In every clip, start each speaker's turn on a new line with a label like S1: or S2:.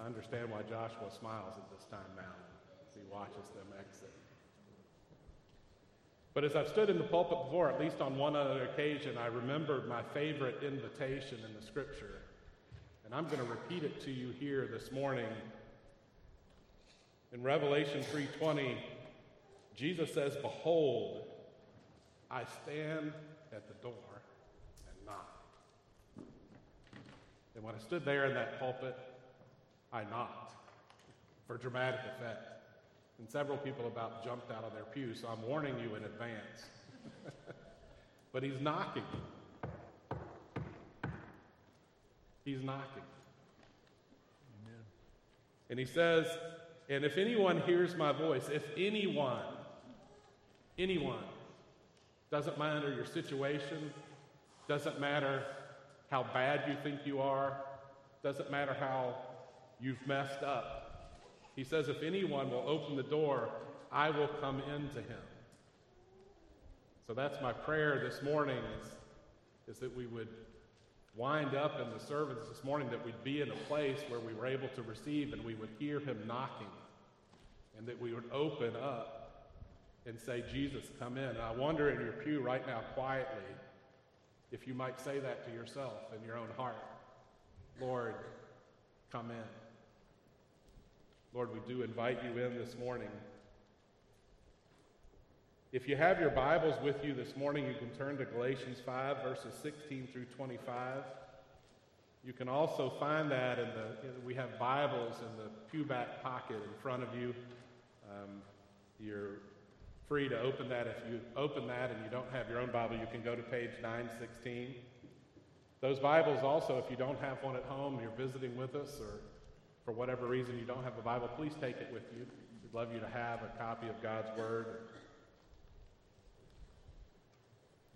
S1: I understand why Joshua smiles at this time now as he watches them exit. But as I've stood in the pulpit before, at least on one other occasion, I remembered my favorite invitation in the scripture. And I'm going to repeat it to you here this morning. In Revelation 3:20, Jesus says, "Behold, I stand at the door and knock." And when I stood there in that pulpit, I knocked for dramatic effect. And several people about jumped out of their pews, so I'm warning you in advance. but he's knocking. He's knocking. Amen. And he says, and if anyone hears my voice, if anyone, anyone, doesn't matter your situation, doesn't matter how bad you think you are, doesn't matter how you've messed up. He says, if anyone will open the door, I will come into him. So that's my prayer this morning is, is that we would wind up in the service this morning, that we'd be in a place where we were able to receive and we would hear him knocking and that we would open up and say, Jesus, come in. And I wonder in your pew right now, quietly, if you might say that to yourself in your own heart Lord, come in. Lord, we do invite you in this morning. If you have your Bibles with you this morning, you can turn to Galatians 5, verses 16 through 25. You can also find that in the, we have Bibles in the pew back pocket in front of you. Um, you're free to open that. If you open that and you don't have your own Bible, you can go to page 916. Those Bibles also, if you don't have one at home, you're visiting with us, or for whatever reason you don't have a Bible, please take it with you. We'd love you to have a copy of God's Word.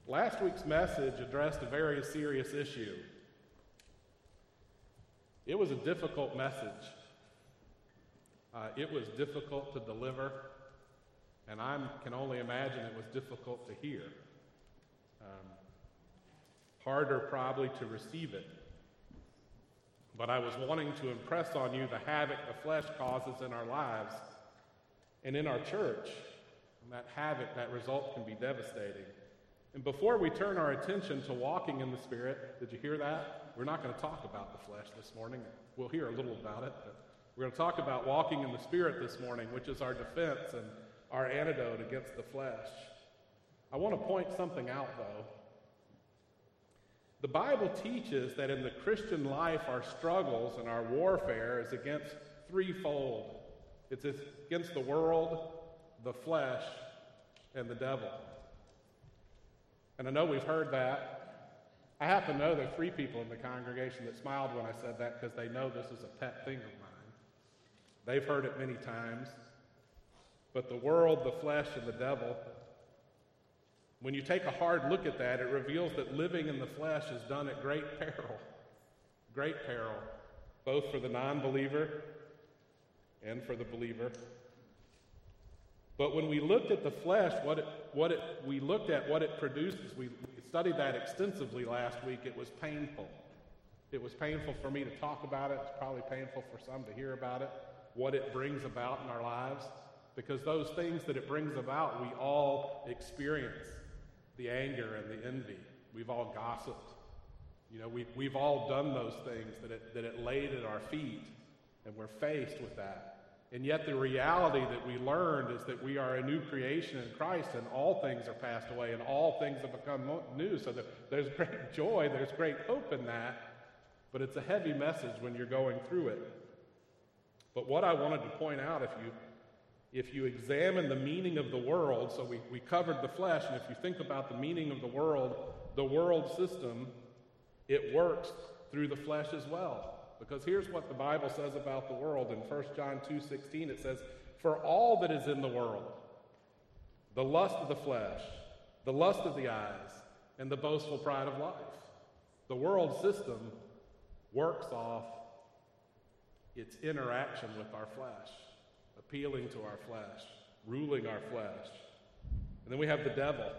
S1: Last week's message addressed a very serious issue. It was a difficult message. Uh, it was difficult to deliver, and I can only imagine it was difficult to hear. Um, harder, probably, to receive it. But I was wanting to impress on you the havoc the flesh causes in our lives and in our church. And that havoc, that result can be devastating. And before we turn our attention to walking in the Spirit, did you hear that? We're not going to talk about the flesh this morning. We'll hear a little about it, but we're going to talk about walking in the Spirit this morning, which is our defense and our antidote against the flesh. I want to point something out, though. The Bible teaches that in the Christian life, our struggles and our warfare is against threefold it's against the world, the flesh, and the devil. And I know we've heard that. I happen to know there are three people in the congregation that smiled when I said that because they know this is a pet thing of mine. They've heard it many times. But the world, the flesh, and the devil, when you take a hard look at that, it reveals that living in the flesh is done at great peril. Great peril, both for the non believer and for the believer. But when we looked at the flesh, what it, what it, we looked at what it produces, we studied that extensively last week. It was painful. It was painful for me to talk about it. It's probably painful for some to hear about it what it brings about in our lives. Because those things that it brings about, we all experience the anger and the envy. We've all gossiped. You know, we, we've all done those things that it, that it laid at our feet, and we're faced with that. And yet, the reality that we learned is that we are a new creation in Christ, and all things are passed away, and all things have become new. So there's great joy, there's great hope in that, but it's a heavy message when you're going through it. But what I wanted to point out, if you if you examine the meaning of the world, so we, we covered the flesh, and if you think about the meaning of the world, the world system, it works through the flesh as well. Because here's what the Bible says about the world. In 1 John 2:16 it says, "For all that is in the world, the lust of the flesh, the lust of the eyes, and the boastful pride of life." The world system works off it's interaction with our flesh, appealing to our flesh, ruling our flesh. And then we have the devil.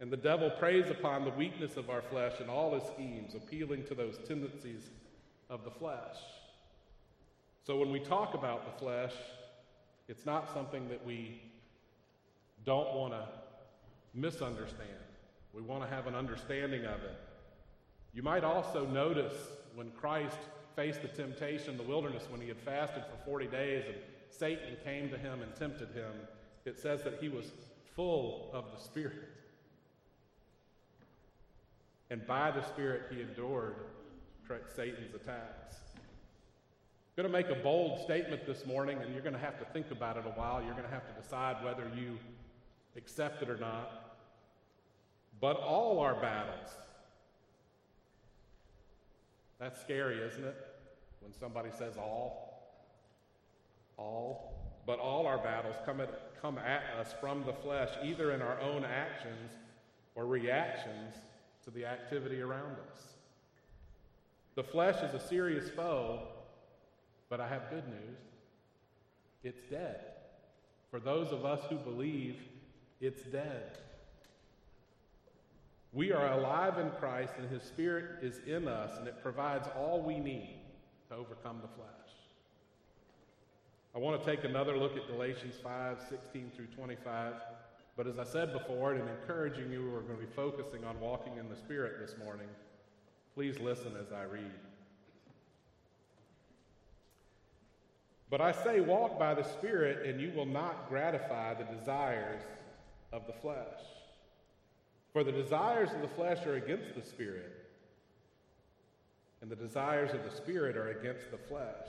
S1: And the devil preys upon the weakness of our flesh and all his schemes, appealing to those tendencies of the flesh. So when we talk about the flesh, it's not something that we don't want to misunderstand. We want to have an understanding of it. You might also notice when Christ faced the temptation in the wilderness when he had fasted for 40 days and Satan came to him and tempted him, it says that he was full of the Spirit. And by the Spirit, he endured Satan's attacks. I'm going to make a bold statement this morning, and you're going to have to think about it a while. You're going to have to decide whether you accept it or not. But all our battles, that's scary, isn't it? When somebody says all, all, but all our battles come at, come at us from the flesh, either in our own actions or reactions to the activity around us. The flesh is a serious foe, but I have good news. It's dead. For those of us who believe, it's dead. We are alive in Christ, and His Spirit is in us, and it provides all we need to overcome the flesh. I want to take another look at Galatians 5 16 through 25. But as I said before, and encouraging you, we're going to be focusing on walking in the Spirit this morning. Please listen as I read. But I say, walk by the Spirit, and you will not gratify the desires of the flesh. For the desires of the flesh are against the Spirit, and the desires of the Spirit are against the flesh.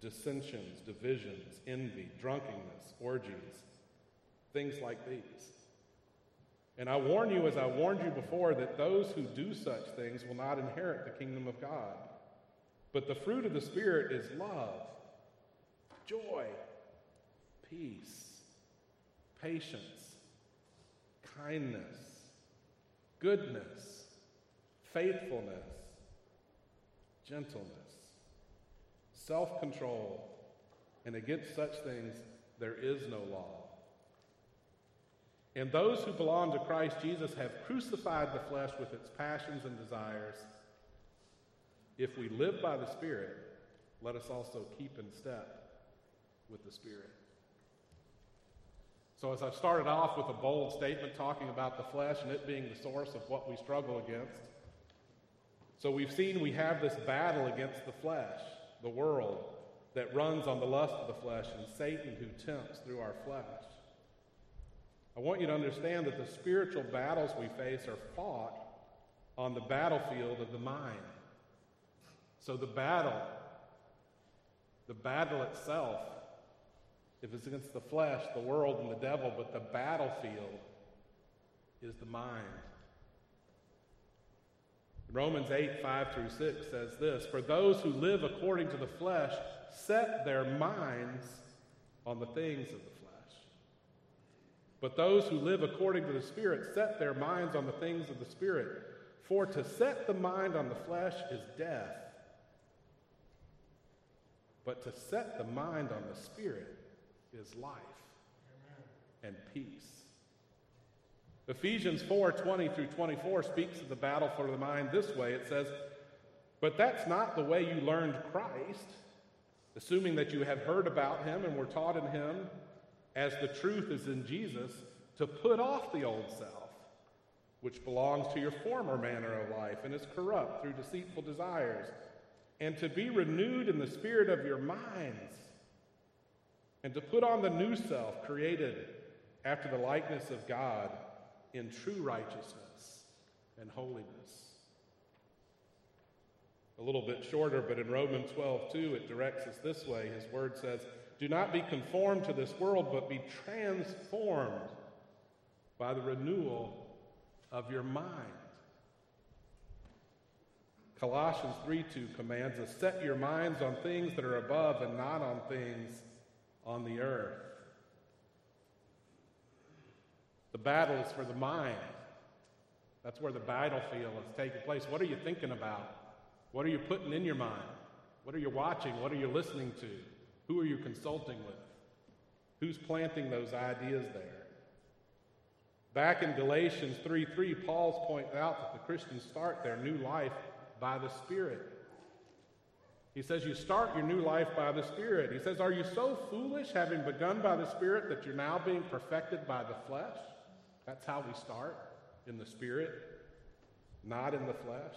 S1: dissensions, divisions, envy, drunkenness, orgies, things like these. And I warn you, as I warned you before, that those who do such things will not inherit the kingdom of God. But the fruit of the Spirit is love, joy, peace, patience, kindness, goodness, faithfulness, gentleness, self control, and against such things there is no law. And those who belong to Christ Jesus have crucified the flesh with its passions and desires. If we live by the Spirit, let us also keep in step with the Spirit. So, as I started off with a bold statement talking about the flesh and it being the source of what we struggle against, so we've seen we have this battle against the flesh, the world, that runs on the lust of the flesh, and Satan who tempts through our flesh. I want you to understand that the spiritual battles we face are fought on the battlefield of the mind. So the battle, the battle itself, if it's against the flesh, the world, and the devil, but the battlefield is the mind. Romans 8, 5 through 6 says this For those who live according to the flesh set their minds on the things of the flesh. but those who live according to the Spirit set their minds on the things of the Spirit. For to set the mind on the flesh is death, but to set the mind on the Spirit is life and peace. Ephesians 4 20 through 24 speaks of the battle for the mind this way. It says, But that's not the way you learned Christ, assuming that you have heard about him and were taught in him as the truth is in Jesus, to put off the old self, which belongs to your former manner of life and is corrupt through deceitful desires, and to be renewed in the spirit of your minds, and to put on the new self created after the likeness of God in true righteousness and holiness. A little bit shorter, but in Romans 12, 2, it directs us this way. His word says, do not be conformed to this world, but be transformed by the renewal of your mind. Colossians 3 2 commands us set your minds on things that are above and not on things on the earth. The battle is for the mind. That's where the battlefield is taking place. What are you thinking about? What are you putting in your mind? What are you watching? What are you listening to? Who are you consulting with? Who's planting those ideas there? Back in Galatians 3 3, Paul's pointing out that the Christians start their new life by the Spirit. He says, You start your new life by the Spirit. He says, Are you so foolish, having begun by the Spirit, that you're now being perfected by the flesh? That's how we start in the Spirit, not in the flesh.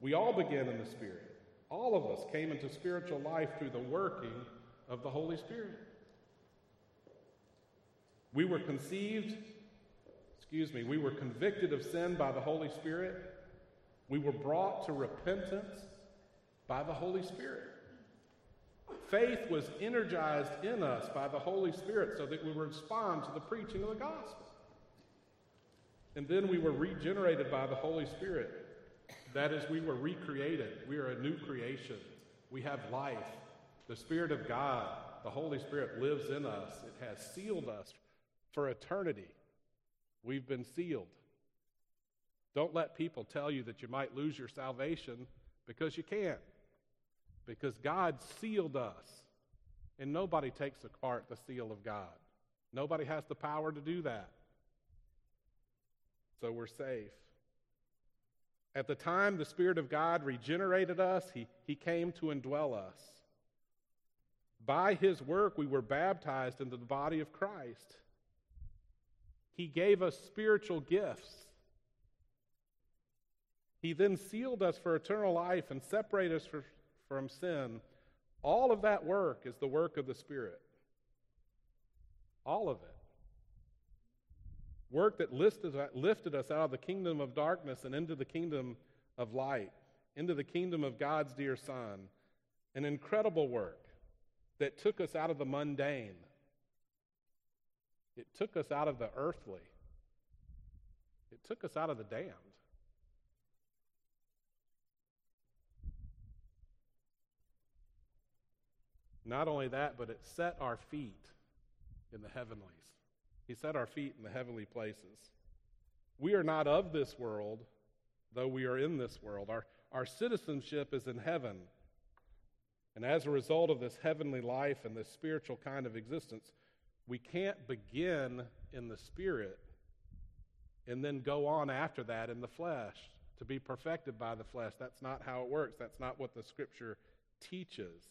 S1: We all begin in the Spirit. All of us came into spiritual life through the working of the Holy Spirit. We were conceived, excuse me, we were convicted of sin by the Holy Spirit. We were brought to repentance by the Holy Spirit. Faith was energized in us by the Holy Spirit so that we respond to the preaching of the gospel. And then we were regenerated by the Holy Spirit. That is, we were recreated. We are a new creation. We have life. The Spirit of God, the Holy Spirit, lives in us. It has sealed us for eternity. We've been sealed. Don't let people tell you that you might lose your salvation because you can't. Because God sealed us. And nobody takes apart the seal of God. Nobody has the power to do that. So we're safe. At the time the Spirit of God regenerated us, He, he came to indwell us. By His work, we were baptized into the body of Christ. He gave us spiritual gifts. He then sealed us for eternal life and separated us for, from sin. All of that work is the work of the Spirit. All of it. Work that lifted, us out of the kingdom of darkness and into the kingdom of light, into the kingdom of God's dear Son. An incredible work that took us out of the mundane. It took us out of the earthly. It took us out of the damned. Not only that, but it set our feet in the heavenlies. He set our feet in the heavenly places. We are not of this world, though we are in this world. Our, our citizenship is in heaven. And as a result of this heavenly life and this spiritual kind of existence, we can't begin in the spirit and then go on after that in the flesh to be perfected by the flesh. That's not how it works. That's not what the scripture teaches.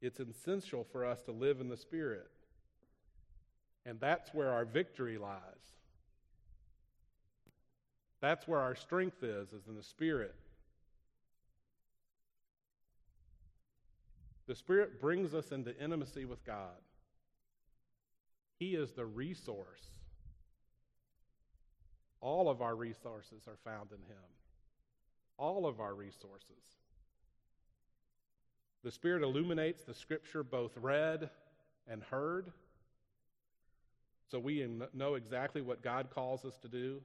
S1: It's essential for us to live in the spirit. And that's where our victory lies. That's where our strength is, is in the Spirit. The Spirit brings us into intimacy with God. He is the resource. All of our resources are found in Him. All of our resources. The Spirit illuminates the Scripture both read and heard so we know exactly what God calls us to do.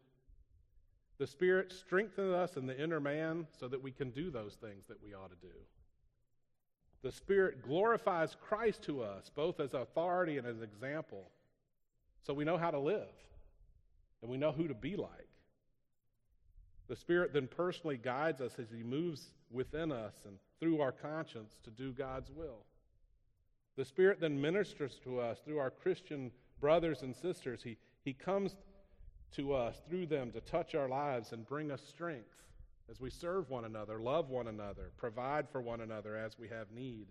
S1: The Spirit strengthens us in the inner man so that we can do those things that we ought to do. The Spirit glorifies Christ to us, both as authority and as example, so we know how to live and we know who to be like. The Spirit then personally guides us as He moves within us and through our conscience to do God's will. The Spirit then ministers to us through our Christian brothers and sisters. He, he comes to us through them to touch our lives and bring us strength as we serve one another, love one another, provide for one another as we have need.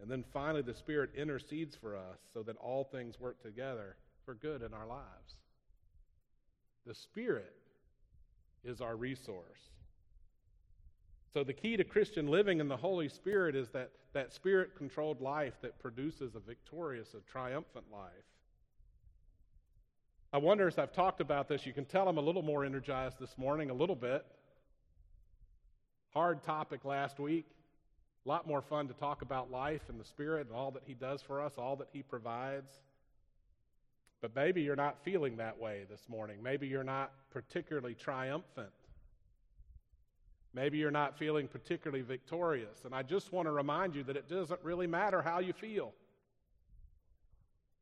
S1: And then finally, the Spirit intercedes for us so that all things work together for good in our lives. The Spirit is our resource. So, the key to Christian living in the Holy Spirit is that, that spirit controlled life that produces a victorious, a triumphant life. I wonder as I've talked about this, you can tell I'm a little more energized this morning, a little bit. Hard topic last week. A lot more fun to talk about life and the Spirit and all that He does for us, all that He provides. But maybe you're not feeling that way this morning. Maybe you're not particularly triumphant. Maybe you're not feeling particularly victorious. And I just want to remind you that it doesn't really matter how you feel.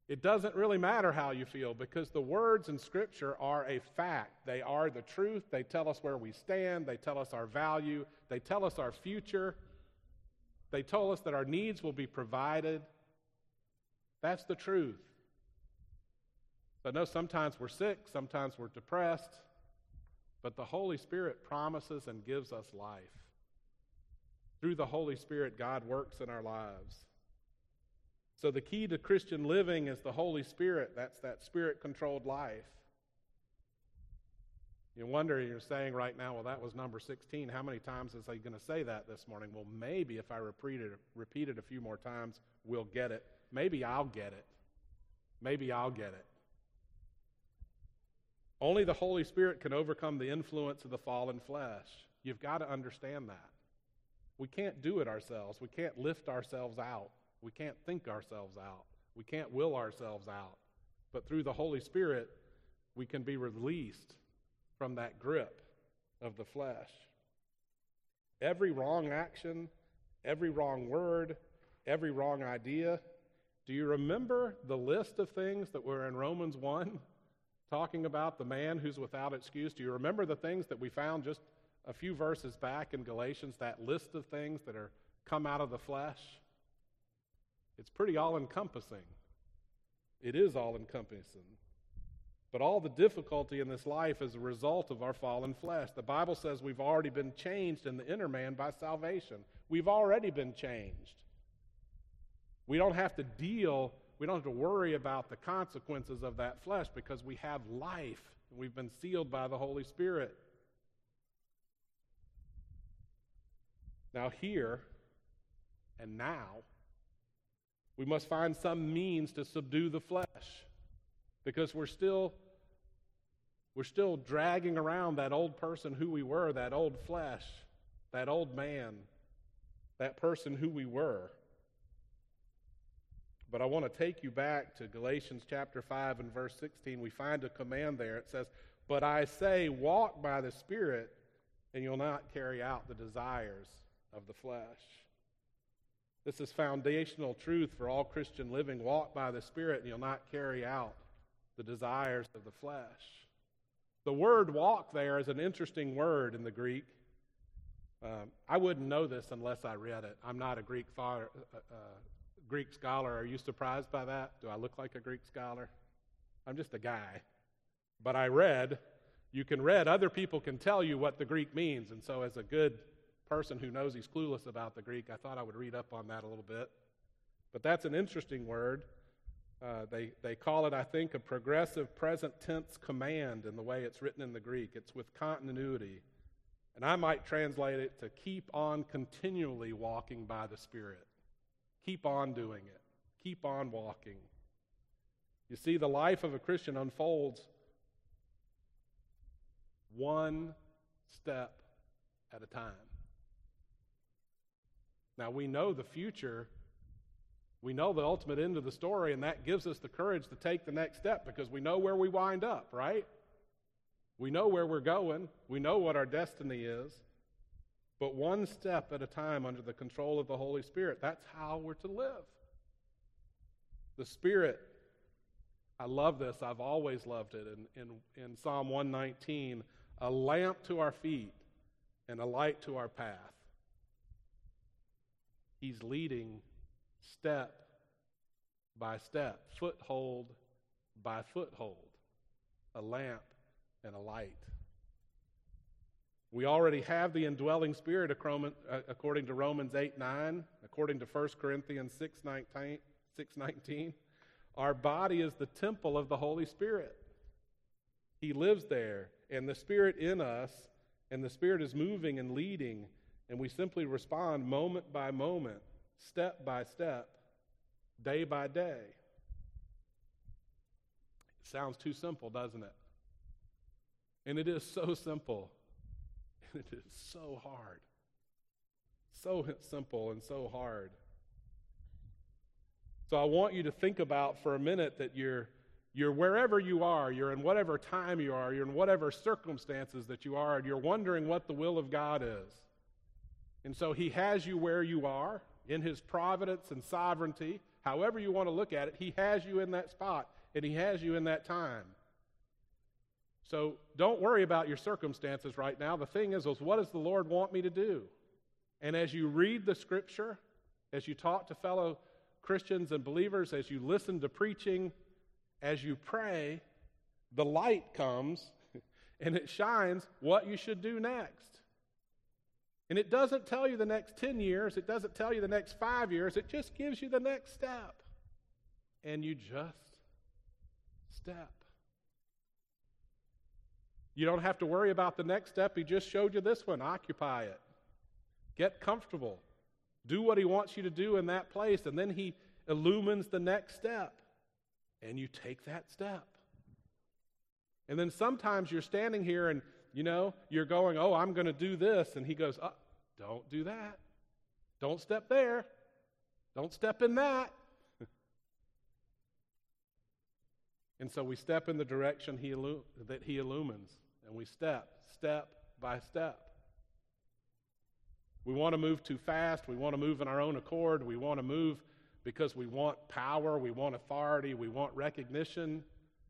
S1: It doesn't really matter how you feel because the words in Scripture are a fact. They are the truth. They tell us where we stand. They tell us our value. They tell us our future. They tell us that our needs will be provided. That's the truth. I know sometimes we're sick, sometimes we're depressed, but the Holy Spirit promises and gives us life. Through the Holy Spirit, God works in our lives. So the key to Christian living is the Holy Spirit. That's that spirit controlled life. You wonder, you're saying right now, well, that was number 16. How many times is he going to say that this morning? Well, maybe if I repeat it, repeat it a few more times, we'll get it. Maybe I'll get it. Maybe I'll get it. Only the Holy Spirit can overcome the influence of the fallen flesh. You've got to understand that. We can't do it ourselves. We can't lift ourselves out. We can't think ourselves out. We can't will ourselves out. But through the Holy Spirit, we can be released from that grip of the flesh. Every wrong action, every wrong word, every wrong idea. Do you remember the list of things that were in Romans 1 talking about the man who's without excuse? Do you remember the things that we found just a few verses back in Galatians, that list of things that are come out of the flesh? It's pretty all encompassing. It is all encompassing. But all the difficulty in this life is a result of our fallen flesh. The Bible says we've already been changed in the inner man by salvation. We've already been changed. We don't have to deal, we don't have to worry about the consequences of that flesh because we have life. We've been sealed by the Holy Spirit. Now, here and now, we must find some means to subdue the flesh because we're still we're still dragging around that old person who we were, that old flesh, that old man, that person who we were. But I want to take you back to Galatians chapter 5 and verse 16. We find a command there. It says, But I say, walk by the Spirit, and you'll not carry out the desires of the flesh. This is foundational truth for all Christian living. Walk by the Spirit, and you'll not carry out the desires of the flesh. The word walk there is an interesting word in the Greek. Um, I wouldn't know this unless I read it. I'm not a Greek, father, uh, uh, Greek scholar. Are you surprised by that? Do I look like a Greek scholar? I'm just a guy. But I read. You can read. Other people can tell you what the Greek means. And so, as a good person who knows he's clueless about the Greek, I thought I would read up on that a little bit. But that's an interesting word. Uh, they, they call it, I think, a progressive present tense command in the way it's written in the Greek. It's with continuity. And I might translate it to keep on continually walking by the Spirit. Keep on doing it. Keep on walking. You see, the life of a Christian unfolds one step at a time. Now, we know the future. We know the ultimate end of the story, and that gives us the courage to take the next step because we know where we wind up, right? We know where we're going. We know what our destiny is. But one step at a time under the control of the Holy Spirit. That's how we're to live. The Spirit, I love this. I've always loved it. In, in, in Psalm 119, a lamp to our feet and a light to our path. He's leading step by step, foothold by foothold, a lamp and a light. We already have the indwelling spirit uh, according to Romans 8 9, according to 1 Corinthians 6 19, 6 19. Our body is the temple of the Holy Spirit. He lives there, and the Spirit in us, and the Spirit is moving and leading and we simply respond moment by moment, step by step, day by day. It sounds too simple, doesn't it? And it is so simple. And it is so hard. So simple and so hard. So I want you to think about for a minute that you're you're wherever you are, you're in whatever time you are, you're in whatever circumstances that you are, and you're wondering what the will of God is. And so he has you where you are in his providence and sovereignty. However, you want to look at it, he has you in that spot and he has you in that time. So don't worry about your circumstances right now. The thing is, is what does the Lord want me to do? And as you read the scripture, as you talk to fellow Christians and believers, as you listen to preaching, as you pray, the light comes and it shines what you should do next. And it doesn't tell you the next 10 years, it doesn't tell you the next five years, it just gives you the next step. And you just step. You don't have to worry about the next step. He just showed you this one. Occupy it. Get comfortable. Do what He wants you to do in that place. And then He illumines the next step. And you take that step. And then sometimes you're standing here and, you know, you're going, oh, I'm going to do this. And He goes, oh, don't do that. Don't step there. Don't step in that. and so we step in the direction he that He illumines. And we step, step by step. We want to move too fast. We want to move in our own accord. We want to move because we want power. We want authority. We want recognition.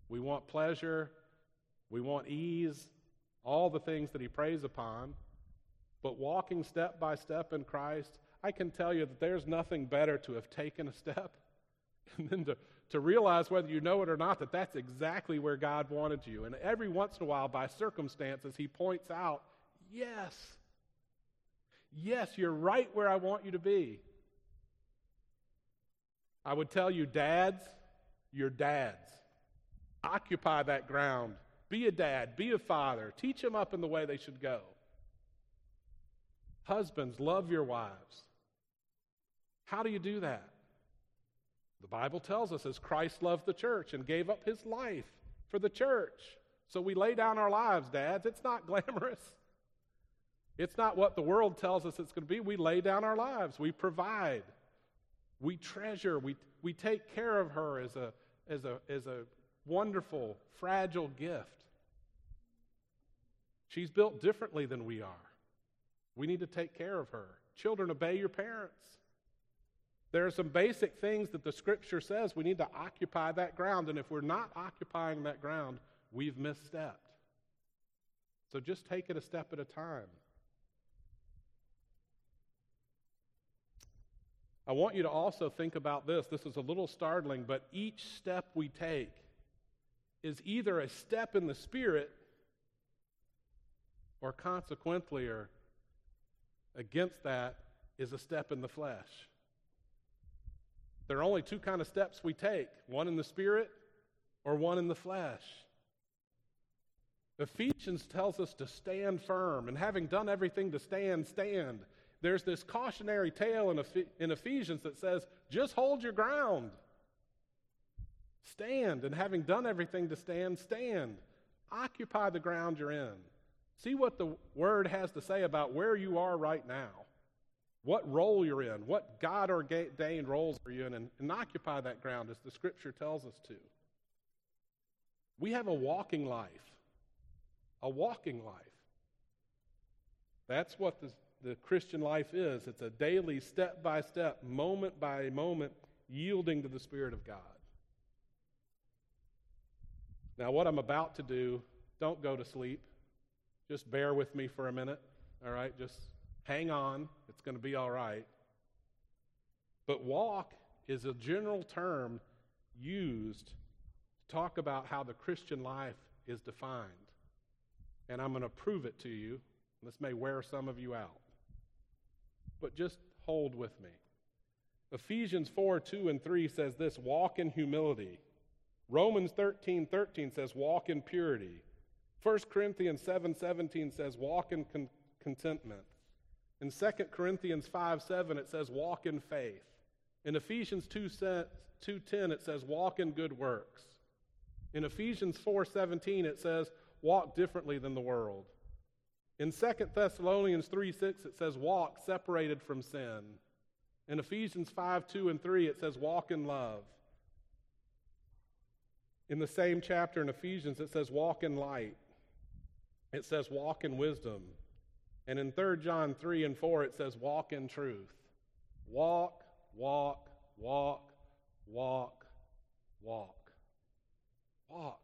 S1: We want pleasure. We want ease. All the things that he preys upon. But walking step by step in Christ, I can tell you that there's nothing better to have taken a step and then to to realize whether you know it or not that that's exactly where God wanted you. And every once in a while, by circumstances, He points out, yes, yes, you're right where I want you to be. I would tell you, dads, you're dads. Occupy that ground. Be a dad, be a father. Teach them up in the way they should go. Husbands, love your wives. How do you do that? The Bible tells us as Christ loved the church and gave up his life for the church. So we lay down our lives, dads. It's not glamorous. It's not what the world tells us it's going to be. We lay down our lives. We provide. We treasure. We, we take care of her as a, as, a, as a wonderful, fragile gift. She's built differently than we are. We need to take care of her. Children, obey your parents. There are some basic things that the scripture says we need to occupy that ground, and if we're not occupying that ground, we've misstepped. So just take it a step at a time. I want you to also think about this. This is a little startling, but each step we take is either a step in the Spirit or consequently or against that is a step in the flesh. There are only two kind of steps we take one in the spirit or one in the flesh. Ephesians tells us to stand firm, and having done everything to stand, stand. There's this cautionary tale in, in Ephesians that says, just hold your ground. Stand, and having done everything to stand, stand. Occupy the ground you're in. See what the word has to say about where you are right now what role you're in, what God ordained roles are you in, and, and occupy that ground as the scripture tells us to. We have a walking life. A walking life. That's what the, the Christian life is. It's a daily, step by step, moment by moment, yielding to the Spirit of God. Now, what I'm about to do, don't go to sleep. Just bear with me for a minute, all right? Just hang on, it's going to be all right. But walk is a general term used to talk about how the Christian life is defined. And I'm going to prove it to you. This may wear some of you out. But just hold with me. Ephesians 4 2 and 3 says this walk in humility. Romans 13 13 says walk in purity. 1 Corinthians 7 17 says walk in con- contentment. In 2 Corinthians 5 7, it says, walk in faith. In Ephesians 2 2.10, it says, walk in good works. In Ephesians 4.17, it says, walk differently than the world. In 2 Thessalonians 3 6, it says, walk separated from sin. In Ephesians 5 2 and 3, it says, walk in love. In the same chapter in Ephesians, it says, walk in light. It says, walk in wisdom. And in 3 John 3 and 4, it says, walk in truth. Walk, walk, walk, walk, walk. Walk.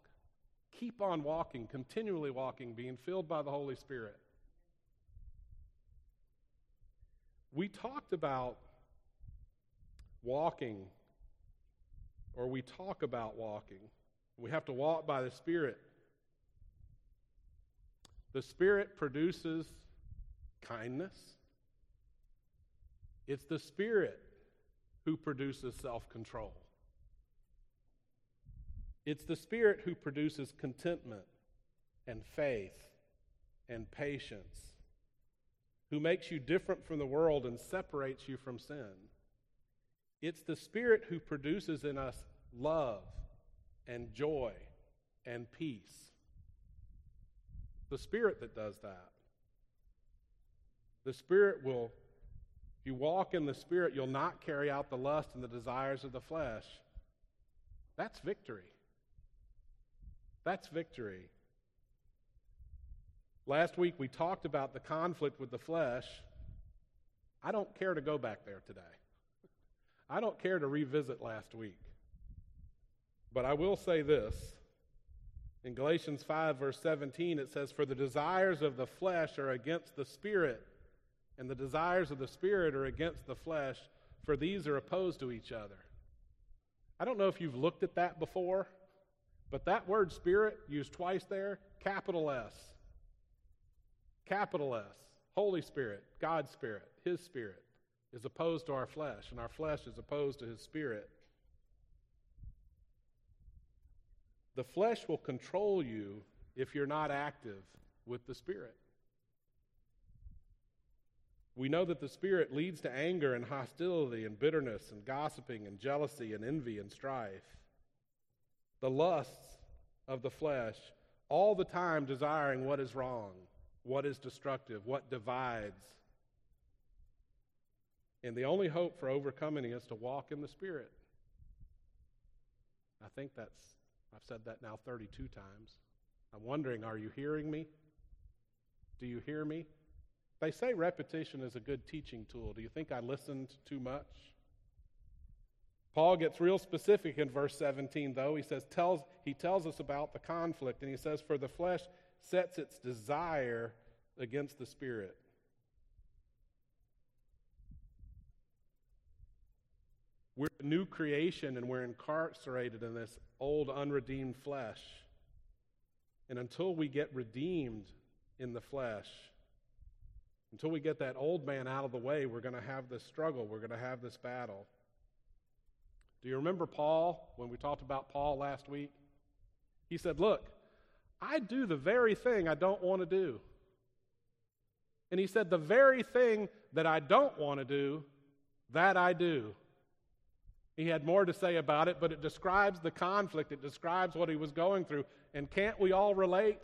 S1: Keep on walking, continually walking, being filled by the Holy Spirit. We talked about walking, or we talk about walking. We have to walk by the Spirit. The Spirit produces kindness. It's the Spirit who produces self control. It's the Spirit who produces contentment and faith and patience, who makes you different from the world and separates you from sin. It's the Spirit who produces in us love and joy and peace. The Spirit that does that. The Spirit will, if you walk in the Spirit, you'll not carry out the lust and the desires of the flesh. That's victory. That's victory. Last week we talked about the conflict with the flesh. I don't care to go back there today. I don't care to revisit last week. But I will say this. In Galatians 5, verse 17, it says, For the desires of the flesh are against the Spirit, and the desires of the Spirit are against the flesh, for these are opposed to each other. I don't know if you've looked at that before, but that word Spirit, used twice there, capital S. Capital S. Holy Spirit, God's Spirit, His Spirit, is opposed to our flesh, and our flesh is opposed to His Spirit. The flesh will control you if you're not active with the Spirit. We know that the Spirit leads to anger and hostility and bitterness and gossiping and jealousy and envy and strife. The lusts of the flesh, all the time desiring what is wrong, what is destructive, what divides. And the only hope for overcoming is to walk in the Spirit. I think that's, I've said that now 32 times. I'm wondering, are you hearing me? Do you hear me? They say repetition is a good teaching tool. Do you think I listened too much? Paul gets real specific in verse 17, though. He says, tells, he tells us about the conflict, and he says, For the flesh sets its desire against the spirit. We're a new creation and we're incarcerated in this old unredeemed flesh. And until we get redeemed in the flesh, until we get that old man out of the way, we're going to have this struggle. We're going to have this battle. Do you remember Paul when we talked about Paul last week? He said, Look, I do the very thing I don't want to do. And he said, The very thing that I don't want to do, that I do. He had more to say about it, but it describes the conflict. It describes what he was going through. And can't we all relate?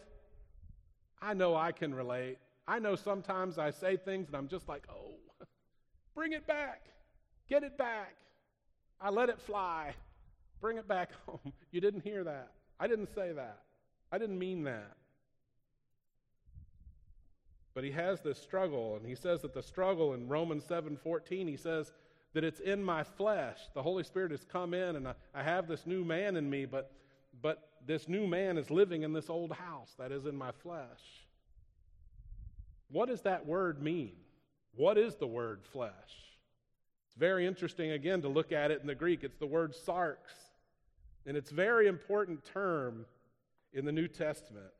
S1: I know I can relate. I know sometimes I say things and I'm just like, oh, bring it back. Get it back. I let it fly. Bring it back home. You didn't hear that. I didn't say that. I didn't mean that. But he has this struggle, and he says that the struggle in Romans 7:14, he says that it's in my flesh. The Holy Spirit has come in, and I, I have this new man in me, but but this new man is living in this old house that is in my flesh. What does that word mean? What is the word flesh? It's very interesting, again, to look at it in the Greek. It's the word sarx, and it's a very important term in the New Testament.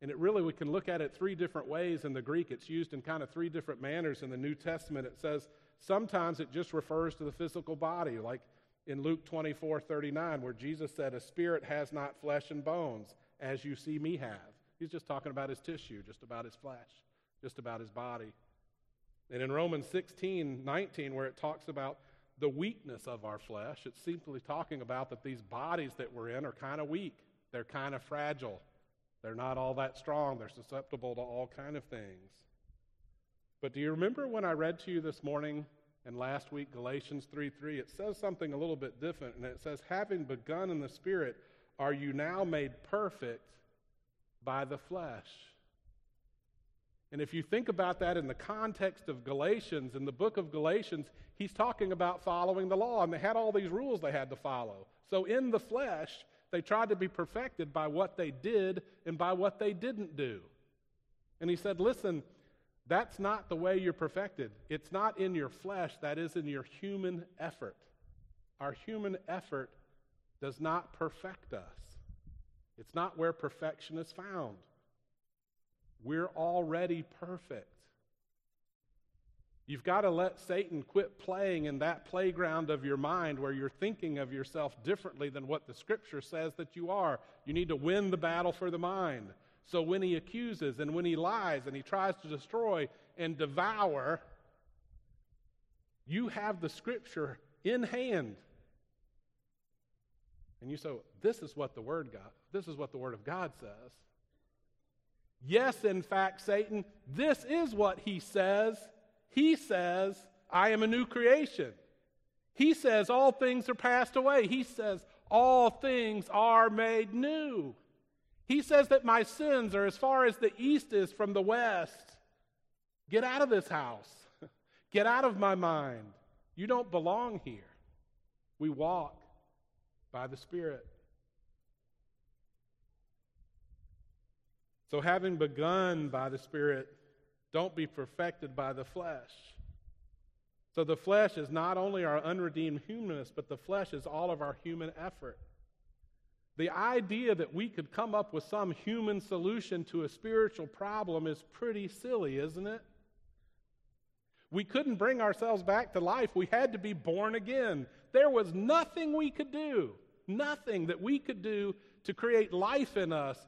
S1: And it really, we can look at it three different ways in the Greek. It's used in kind of three different manners in the New Testament. It says sometimes it just refers to the physical body, like in Luke 24 39, where Jesus said, A spirit has not flesh and bones, as you see me have. He's just talking about his tissue, just about his flesh, just about his body. And in Romans 16, 19, where it talks about the weakness of our flesh, it's simply talking about that these bodies that we're in are kind of weak. They're kind of fragile. They're not all that strong. They're susceptible to all kind of things. But do you remember when I read to you this morning and last week Galatians 3 3? It says something a little bit different, and it says, Having begun in the Spirit, are you now made perfect by the flesh. And if you think about that in the context of Galatians, in the book of Galatians, he's talking about following the law, and they had all these rules they had to follow. So in the flesh, they tried to be perfected by what they did and by what they didn't do. And he said, Listen, that's not the way you're perfected. It's not in your flesh, that is in your human effort. Our human effort does not perfect us, it's not where perfection is found. We're already perfect. You've got to let Satan quit playing in that playground of your mind where you're thinking of yourself differently than what the scripture says that you are. You need to win the battle for the mind. So when he accuses and when he lies and he tries to destroy and devour, you have the scripture in hand. And you say, this is what the word God, this is what the word of God says. Yes, in fact, Satan, this is what he says. He says, I am a new creation. He says, all things are passed away. He says, all things are made new. He says that my sins are as far as the east is from the west. Get out of this house. Get out of my mind. You don't belong here. We walk by the Spirit. So, having begun by the Spirit, don't be perfected by the flesh. So, the flesh is not only our unredeemed humanness, but the flesh is all of our human effort. The idea that we could come up with some human solution to a spiritual problem is pretty silly, isn't it? We couldn't bring ourselves back to life. We had to be born again. There was nothing we could do, nothing that we could do to create life in us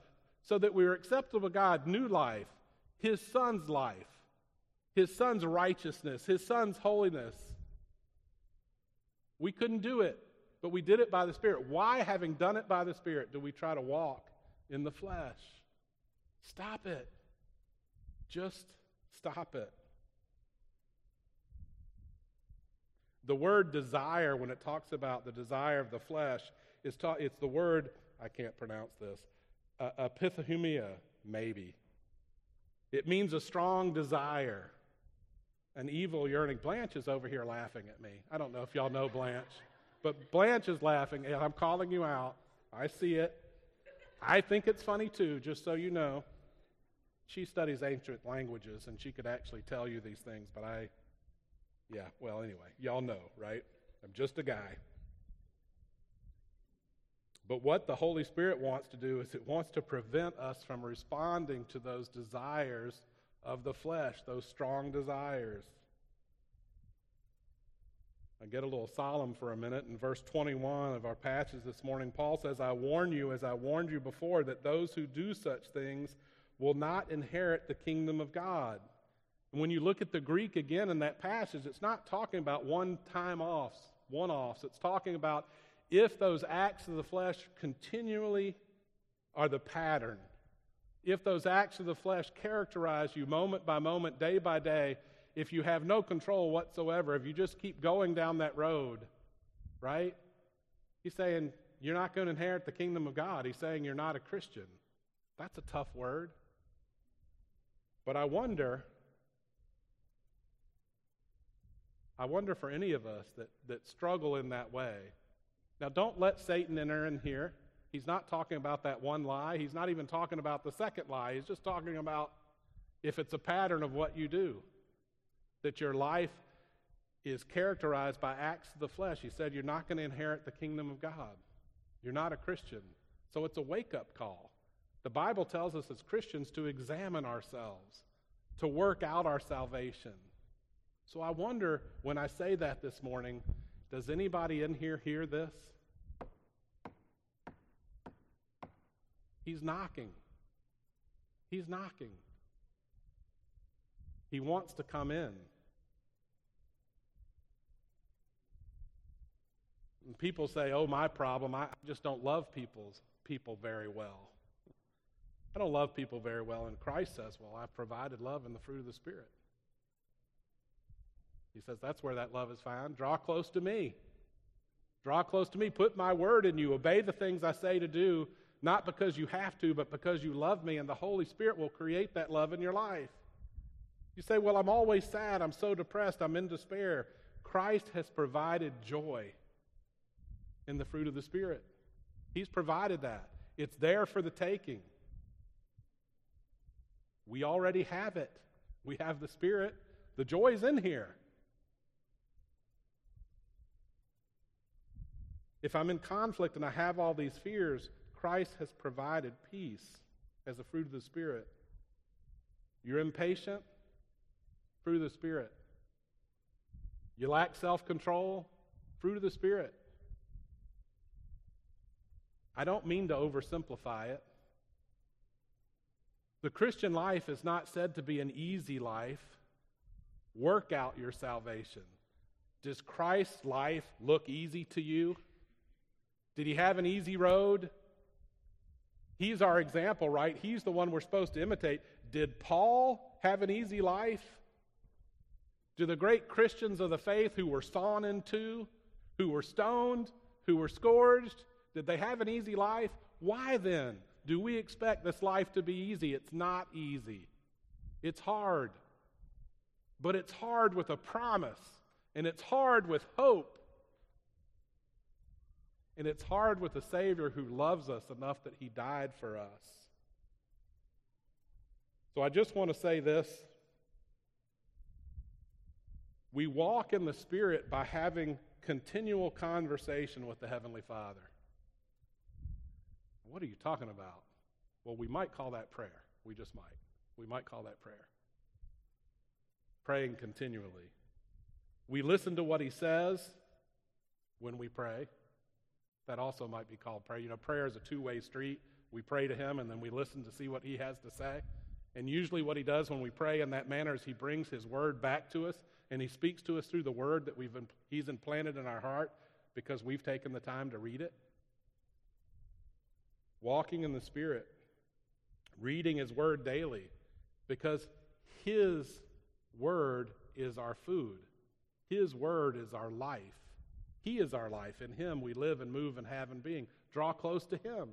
S1: so that we were acceptable to God, new life, His Son's life, His Son's righteousness, His Son's holiness. We couldn't do it, but we did it by the Spirit. Why, having done it by the Spirit, do we try to walk in the flesh? Stop it. Just stop it. The word desire, when it talks about the desire of the flesh, is ta- it's the word, I can't pronounce this, uh, epithumia, maybe. It means a strong desire, an evil yearning. Blanche is over here laughing at me. I don't know if y'all know Blanche, but Blanche is laughing, and I'm calling you out. I see it. I think it's funny too, just so you know. She studies ancient languages, and she could actually tell you these things, but I, yeah, well, anyway, y'all know, right? I'm just a guy. But what the Holy Spirit wants to do is it wants to prevent us from responding to those desires of the flesh, those strong desires. I get a little solemn for a minute. In verse 21 of our passage this morning, Paul says, I warn you, as I warned you before, that those who do such things will not inherit the kingdom of God. And when you look at the Greek again in that passage, it's not talking about one time offs, one offs. It's talking about if those acts of the flesh continually are the pattern, if those acts of the flesh characterize you moment by moment, day by day, if you have no control whatsoever, if you just keep going down that road, right? He's saying you're not going to inherit the kingdom of God. He's saying you're not a Christian. That's a tough word. But I wonder, I wonder for any of us that, that struggle in that way, now, don't let Satan enter in here. He's not talking about that one lie. He's not even talking about the second lie. He's just talking about if it's a pattern of what you do, that your life is characterized by acts of the flesh. He said you're not going to inherit the kingdom of God. You're not a Christian. So it's a wake up call. The Bible tells us as Christians to examine ourselves, to work out our salvation. So I wonder when I say that this morning, does anybody in here hear this? He's knocking. He's knocking. He wants to come in. People say, "Oh, my problem, I just don't love people's people very well." I don't love people very well, and Christ says, "Well, I've provided love in the fruit of the Spirit." He says, That's where that love is found. Draw close to me. Draw close to me. Put my word in you. Obey the things I say to do, not because you have to, but because you love me, and the Holy Spirit will create that love in your life. You say, Well, I'm always sad. I'm so depressed. I'm in despair. Christ has provided joy in the fruit of the Spirit. He's provided that. It's there for the taking. We already have it. We have the Spirit. The joy is in here. If I'm in conflict and I have all these fears, Christ has provided peace as a fruit of the Spirit. You're impatient, fruit of the Spirit. You lack self control, fruit of the Spirit. I don't mean to oversimplify it. The Christian life is not said to be an easy life. Work out your salvation. Does Christ's life look easy to you? Did he have an easy road? He's our example, right? He's the one we're supposed to imitate. Did Paul have an easy life? Do the great Christians of the faith who were sawn in two, who were stoned, who were scourged, did they have an easy life? Why then do we expect this life to be easy? It's not easy. It's hard. But it's hard with a promise, and it's hard with hope. And it's hard with a Savior who loves us enough that He died for us. So I just want to say this. We walk in the Spirit by having continual conversation with the Heavenly Father. What are you talking about? Well, we might call that prayer. We just might. We might call that prayer. Praying continually. We listen to what He says when we pray. That also might be called prayer. You know, prayer is a two way street. We pray to Him and then we listen to see what He has to say. And usually, what He does when we pray in that manner is He brings His word back to us and He speaks to us through the word that we've, He's implanted in our heart because we've taken the time to read it. Walking in the Spirit, reading His word daily because His word is our food, His word is our life. He is our life. In Him we live and move and have and being. Draw close to Him.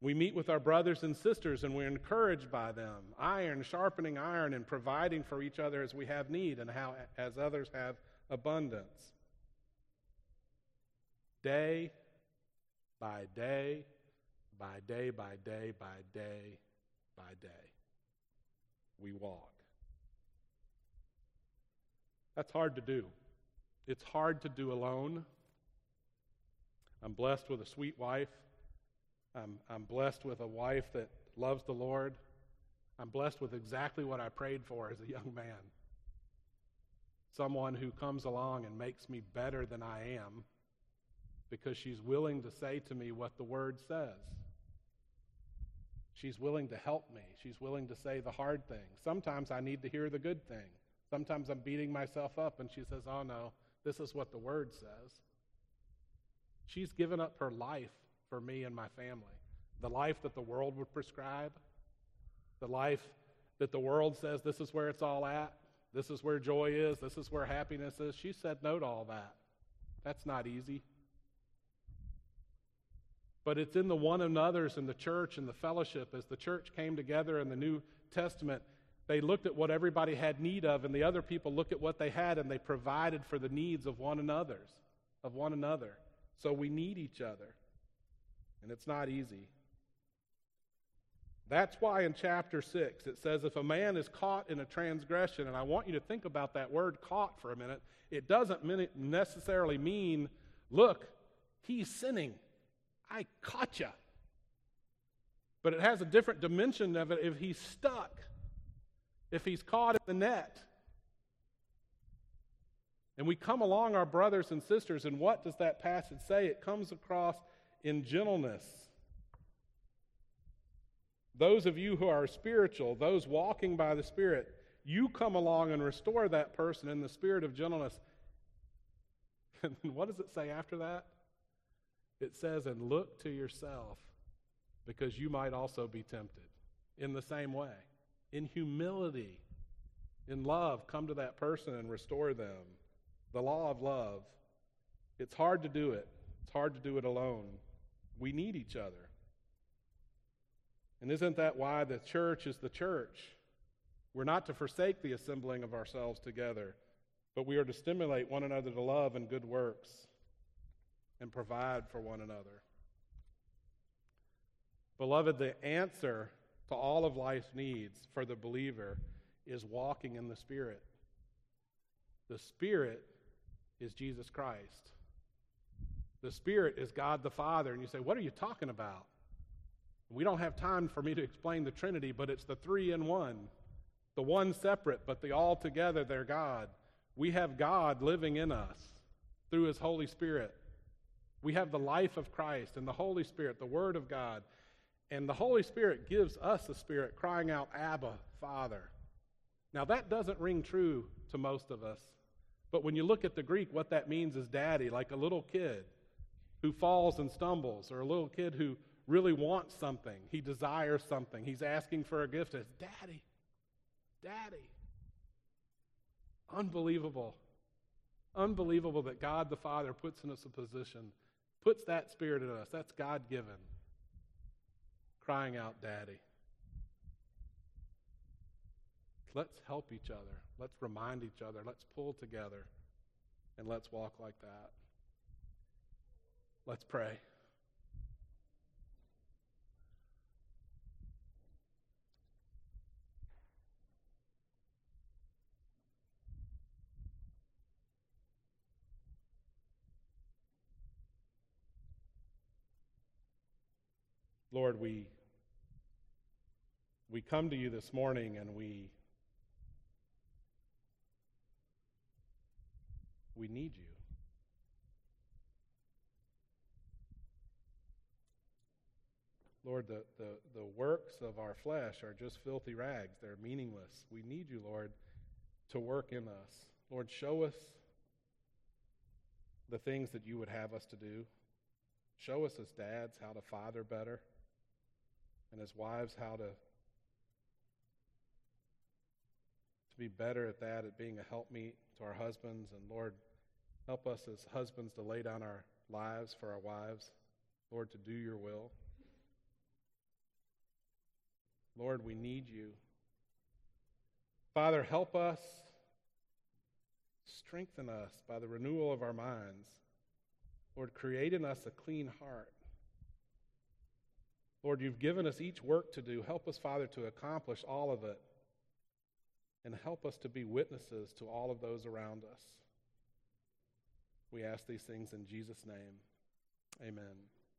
S1: We meet with our brothers and sisters and we're encouraged by them. Iron sharpening iron and providing for each other as we have need and how as others have abundance. Day by day, by day by day by day by day, we walk. That's hard to do. It's hard to do alone. I'm blessed with a sweet wife. I'm, I'm blessed with a wife that loves the Lord. I'm blessed with exactly what I prayed for as a young man someone who comes along and makes me better than I am because she's willing to say to me what the Word says. She's willing to help me. She's willing to say the hard thing. Sometimes I need to hear the good thing. Sometimes I'm beating myself up, and she says, Oh no, this is what the Word says. She's given up her life for me and my family. The life that the world would prescribe, the life that the world says this is where it's all at, this is where joy is, this is where happiness is. She said no to all that. That's not easy. But it's in the one another's and the church and the fellowship. As the church came together in the New Testament, they looked at what everybody had need of, and the other people looked at what they had, and they provided for the needs of one another's, of one another. So we need each other. And it's not easy. That's why in chapter 6 it says, if a man is caught in a transgression, and I want you to think about that word caught for a minute, it doesn't necessarily mean, look, he's sinning. I caught you. But it has a different dimension of it if he's stuck, if he's caught in the net. And we come along our brothers and sisters, and what does that passage say? It comes across in gentleness. Those of you who are spiritual, those walking by the Spirit, you come along and restore that person in the spirit of gentleness. And what does it say after that? It says, and look to yourself because you might also be tempted in the same way. In humility, in love, come to that person and restore them. The law of love. It's hard to do it, it's hard to do it alone. We need each other. And isn't that why the church is the church? We're not to forsake the assembling of ourselves together, but we are to stimulate one another to love and good works and provide for one another. Beloved, the answer to all of life's needs for the believer is walking in the Spirit. The Spirit is Jesus Christ. The Spirit is God the Father. And you say, What are you talking about? We don't have time for me to explain the Trinity, but it's the three in one. The one separate, but the all together, they're God. We have God living in us through His Holy Spirit. We have the life of Christ and the Holy Spirit, the Word of God. And the Holy Spirit gives us the spirit crying out, Abba, Father. Now, that doesn't ring true to most of us. But when you look at the Greek, what that means is daddy, like a little kid who falls and stumbles, or a little kid who really wants something. He desires something. He's asking for a gift. It's daddy, daddy. Unbelievable. Unbelievable that God the Father puts in us a position, puts that spirit in us. That's God given. Crying out, Daddy. Let's help each other. Let's remind each other. Let's pull together. And let's walk like that. Let's pray. Lord, we, we come to you this morning and we, we need you. Lord, the, the, the works of our flesh are just filthy rags. They're meaningless. We need you, Lord, to work in us. Lord, show us the things that you would have us to do. Show us as dads how to father better and as wives how to to be better at that at being a helpmeet to our husbands. And lord help us as husbands to lay down our lives for our wives. Lord to do your will. Lord we need you. Father help us strengthen us by the renewal of our minds. Lord create in us a clean heart Lord, you've given us each work to do. Help us, Father, to accomplish all of it. And help us to be witnesses to all of those around us. We ask these things in Jesus' name. Amen.